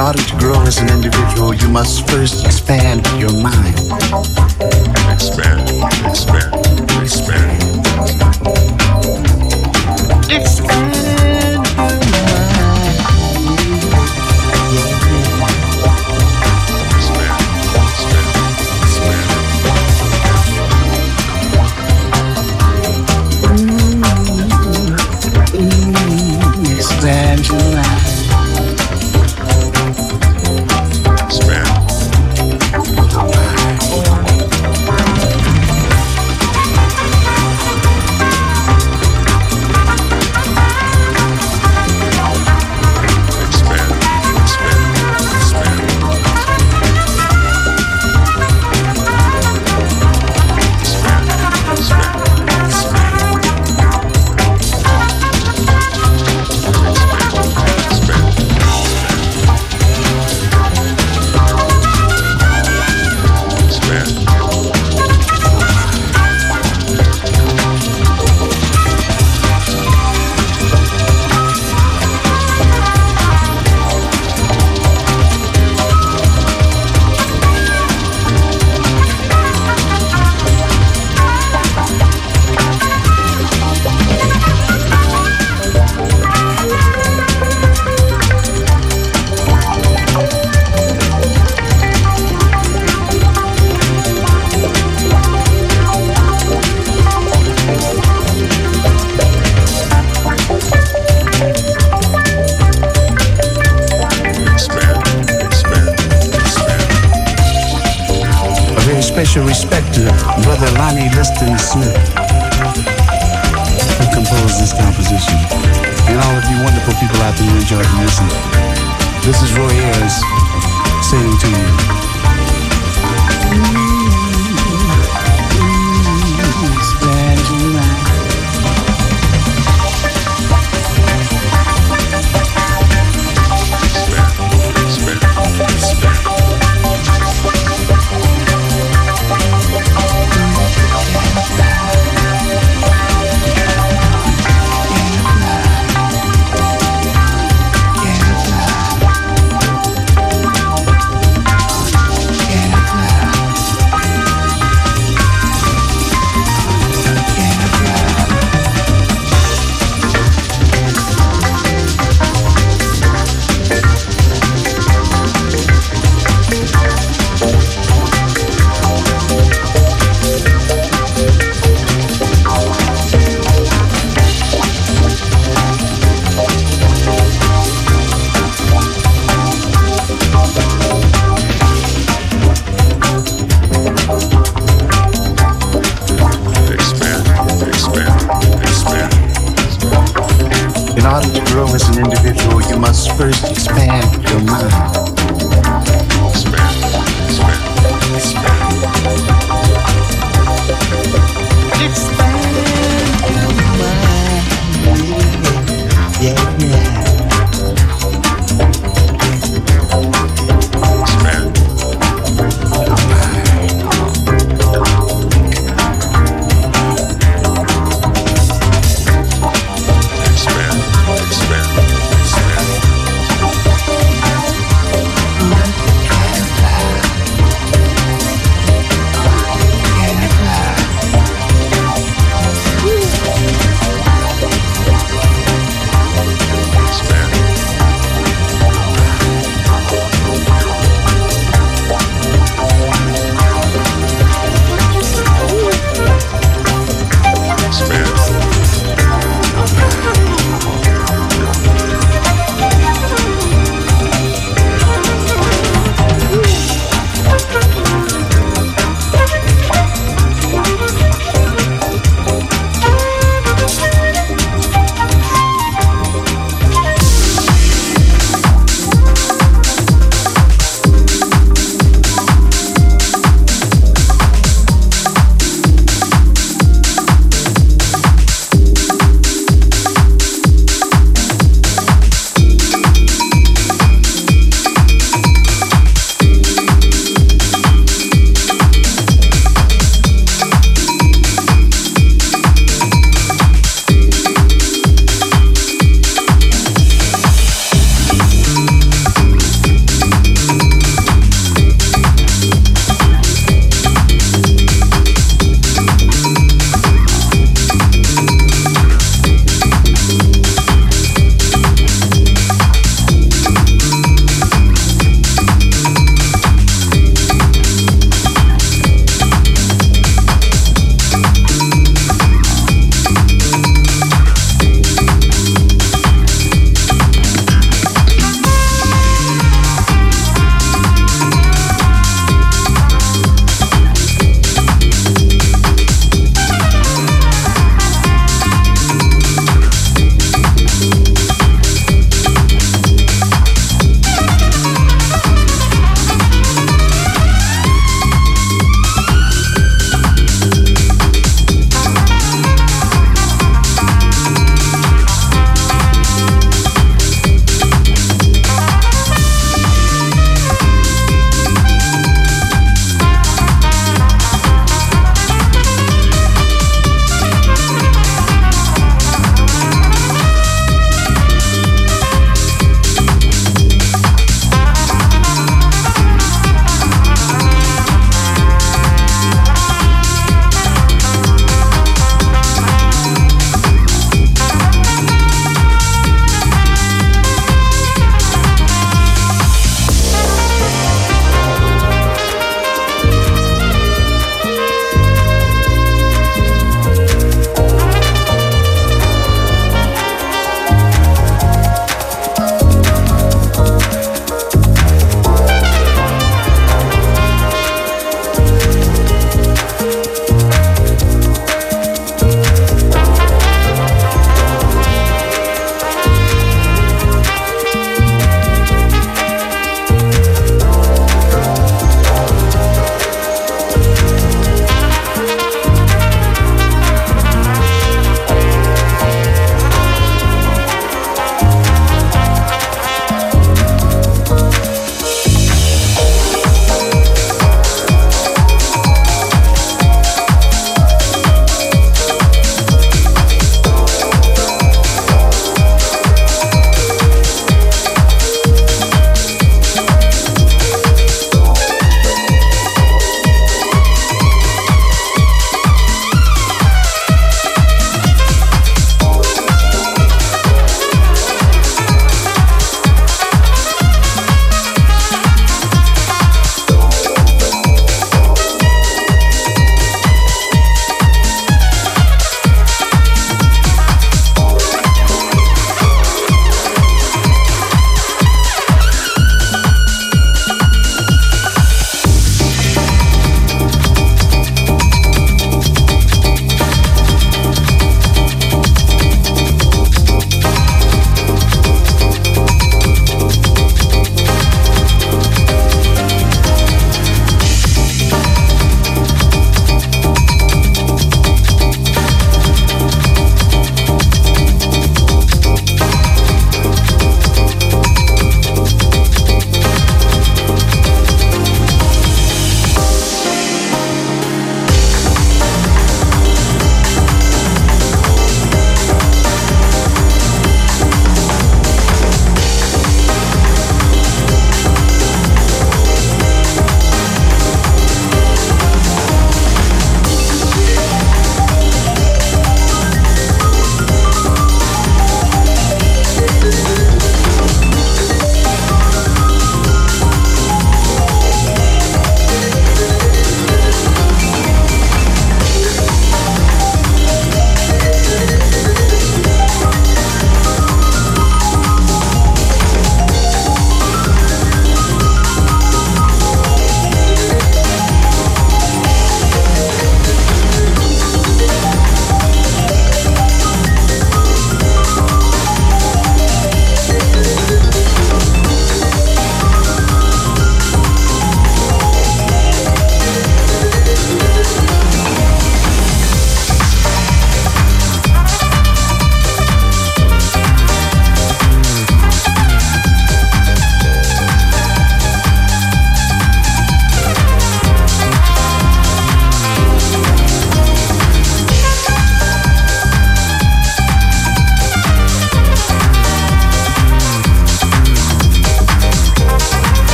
Order to grow as an individual, you must first expand your mind. Expand, expand, expand. Expand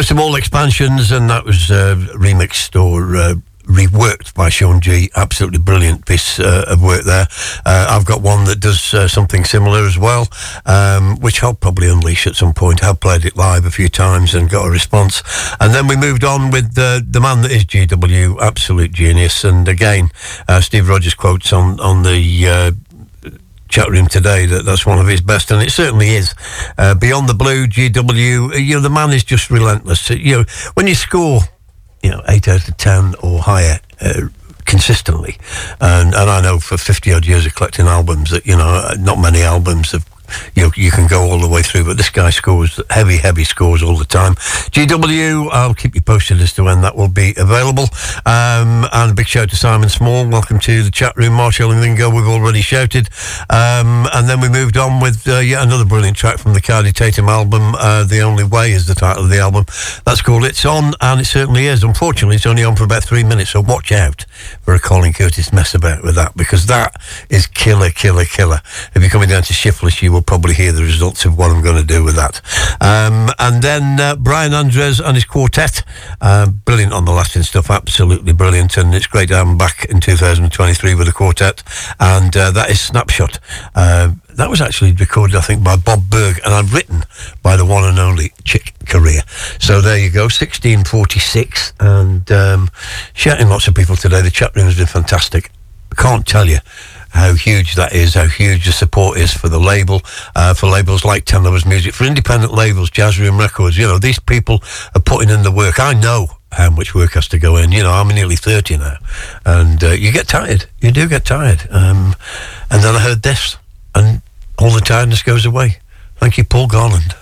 First of all, expansions, and that was uh, remixed or uh, reworked by Sean G. Absolutely brilliant piece uh, of work there. Uh, I've got one that does uh, something similar as well, um, which I'll probably unleash at some point. I've played it live a few times and got a response. And then we moved on with uh, the man that is GW, absolute genius. And again, Steve Rogers quotes on on the. Uh, chat room today that that's one of his best, and it certainly is. Uh, Beyond the Blue, GW, you know, the man is just relentless. You know, when you score, you know, eight out of ten or higher. Uh, consistently and and I know for 50 odd years of collecting albums that you know not many albums have you you can go all the way through, but this guy scores heavy, heavy scores all the time. GW, I'll keep you posted as to when that will be available. Um, and a big shout to Simon Small. Welcome to the chat room. Marshall and Ringo, we've already shouted. Um, and then we moved on with uh, yet another brilliant track from the Kaidi Tatham album. Uh, the Only Way is the title of the album. That's called It's On, and it certainly is. Unfortunately, it's only on for about three minutes, so watch out for a Colin Curtis mess about with that, because that is killer, killer, killer. If you're coming down to Shiftless, you will probably hear the results of what I'm going to do with that. Um, and then uh, Brian Andres and his quartet, uh, brilliant on the Latin stuff, absolutely brilliant. And it's great to have him back in 2023 with the quartet. And uh, that is Snapshot. Uh, that was actually recorded, I think, by Bob Berg, and I've written by the one and only Chick Corea. So there you go, 1646, and um, shouting lots of people today. The chat room has been fantastic. I can't tell you how huge that is, how huge the support is for the label, uh, for labels like Ten Lovers Music, for independent labels, Jazz Room Records. You know, these people are putting in the work. I know how much work has to go in. You know, I'm nearly 30 now, and uh, you get tired. You do get tired. Um, and then I heard this, and all the tiredness goes away. Thank you, Paul Garland.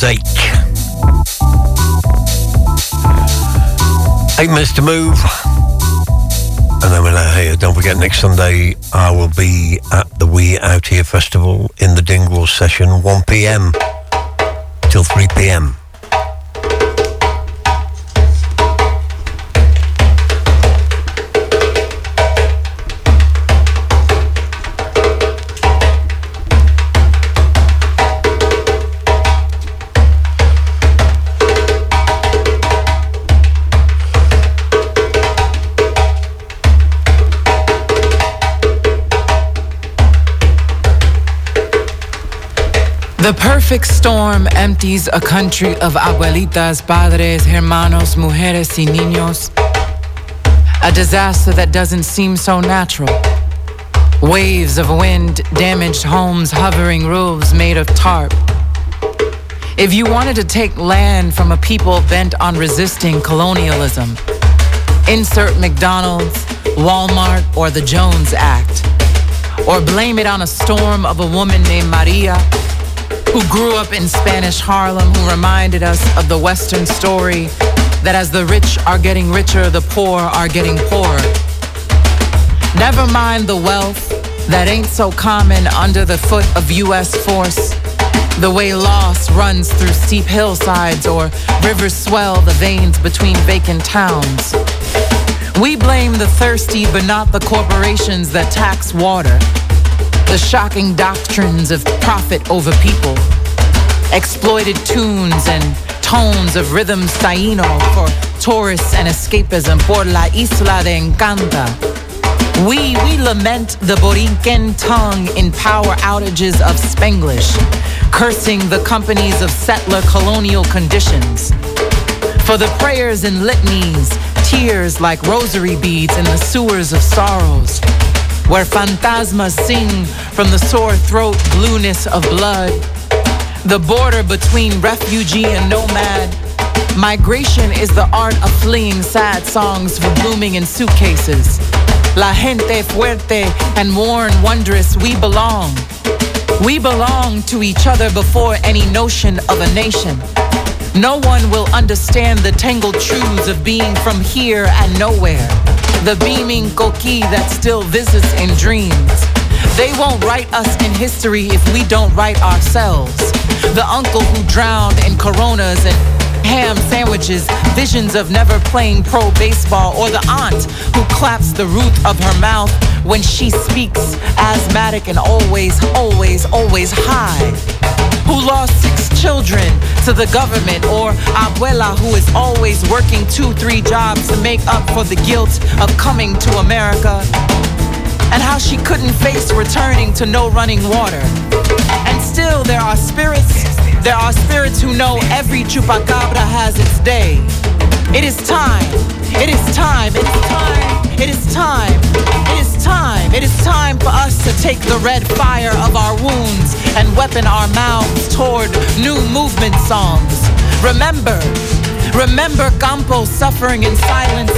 Mosaic. Eight minutes to move. And then we're out uh, here. Don't forget, next Sunday I will be at the We Out Here Festival in the Dingwall session, 1 p.m. till 3 p.m. perfect storm empties a country of abuelitas, padres, hermanos, mujeres, y niños. A disaster that doesn't seem so natural. Waves of wind, damaged homes, hovering roofs made of tarp. If you wanted to take land from a people bent on resisting colonialism, insert McDonald's, Walmart, or the Jones Act. Or blame it on a storm of a woman named Maria who grew up in Spanish Harlem, who reminded us of the Western story that as the rich are getting richer, the poor are getting poorer. Never mind the wealth that ain't so common under the foot of U.S. force. The way loss runs through steep hillsides or rivers swell the veins between vacant towns. We blame the thirsty, but not the corporations that tax water the shocking doctrines of profit over people, exploited tunes and tones of rhythms taíno for tourists and escapism por la isla de Encanta. We, we lament the Borinquen tongue in power outages of Spanglish, cursing the companies of settler colonial conditions. For the prayers and litanies, tears like rosary beads in the sewers of sorrows where phantasmas sing from the sore throat blueness of blood. The border between refugee and nomad. Migration is the art of fleeing sad songs for blooming in suitcases. La gente fuerte and worn wondrous, we belong. We belong to each other before any notion of a nation. No one will understand the tangled truths of being from here and nowhere the beaming coqui that still visits in dreams. They won't write us in history if we don't write ourselves. The uncle who drowned in coronas and ham sandwiches, visions of never playing pro baseball, or the aunt who claps the roof of her mouth when she speaks, asthmatic and always, always, always high who lost six children to the government, or abuela who is always working two, three jobs to make up for the guilt of coming to America, and how she couldn't face returning to no running water. And still, there are spirits, there are spirits who know every chupacabra has its day. It is time, it is time, it is time. It is time. It is time. It is time for us to take the red fire of our wounds and weapon our mouths toward new movement songs. Remember, remember Campo suffering in silence,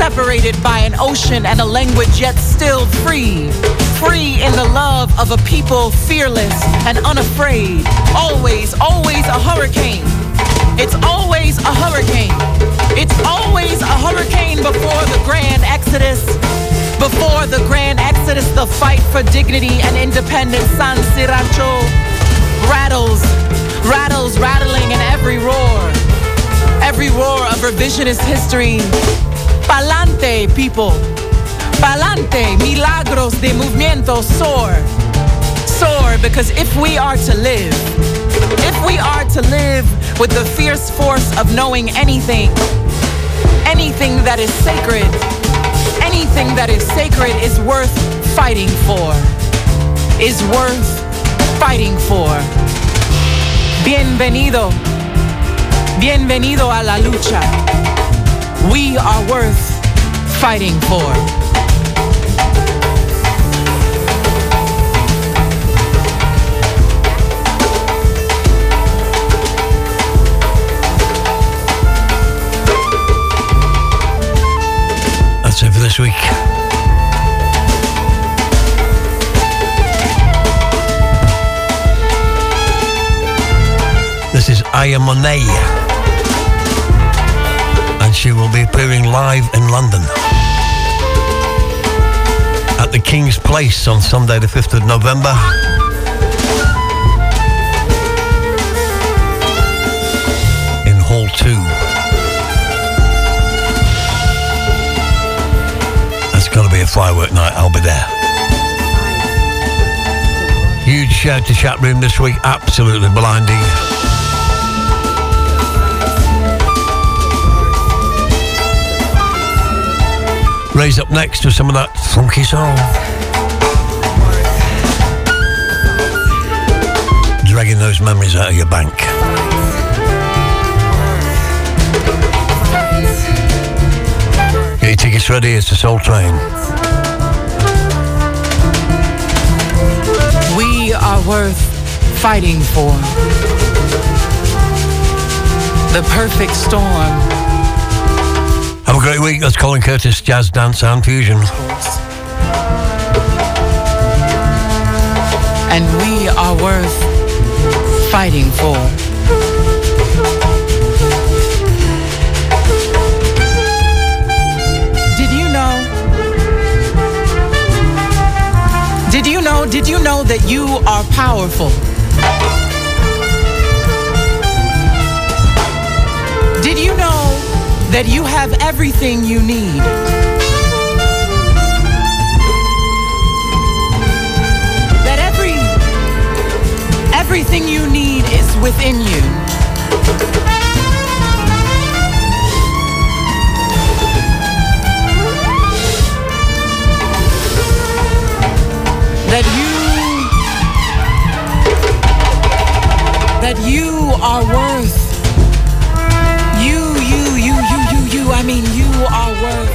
separated by an ocean and a language yet still free. Free in the love of a people fearless and unafraid. Always, always a hurricane. It's always a hurricane. It's always a hurricane before the grand exodus. Before the grand exodus, the fight for dignity and independence, San Siracho rattles, rattles, rattling in every roar. Every roar of revisionist history. Palante, people. Palante, milagros de movimiento soar. Soar, because if we are to live, if we are to live with the fierce force of knowing anything, anything that is sacred, anything that is sacred is worth fighting for, is worth fighting for. Bienvenido, bienvenido a la lucha we are worth fighting for. That's it for this week. This is Aja Monet. She will be appearing live in London at the King's Place on Sunday, the 5th of November. In Hall 2. That's going to be a firework night. I'll be there. Huge shout to chat room this week. Absolutely blinding. Raise up next to some of that funky soul. Dragging those memories out of your bank. Get your tickets ready. It's the Soul Train. We are worth fighting for. The perfect storm. A great week. That's Colin Curtis, Jazz, Dance, and Fusion. And we are worth fighting for. Did you know? Did you know? Did you know that you are powerful? That you have everything you need? That every everything you need is within you. That you that you are worth I mean, you are worth.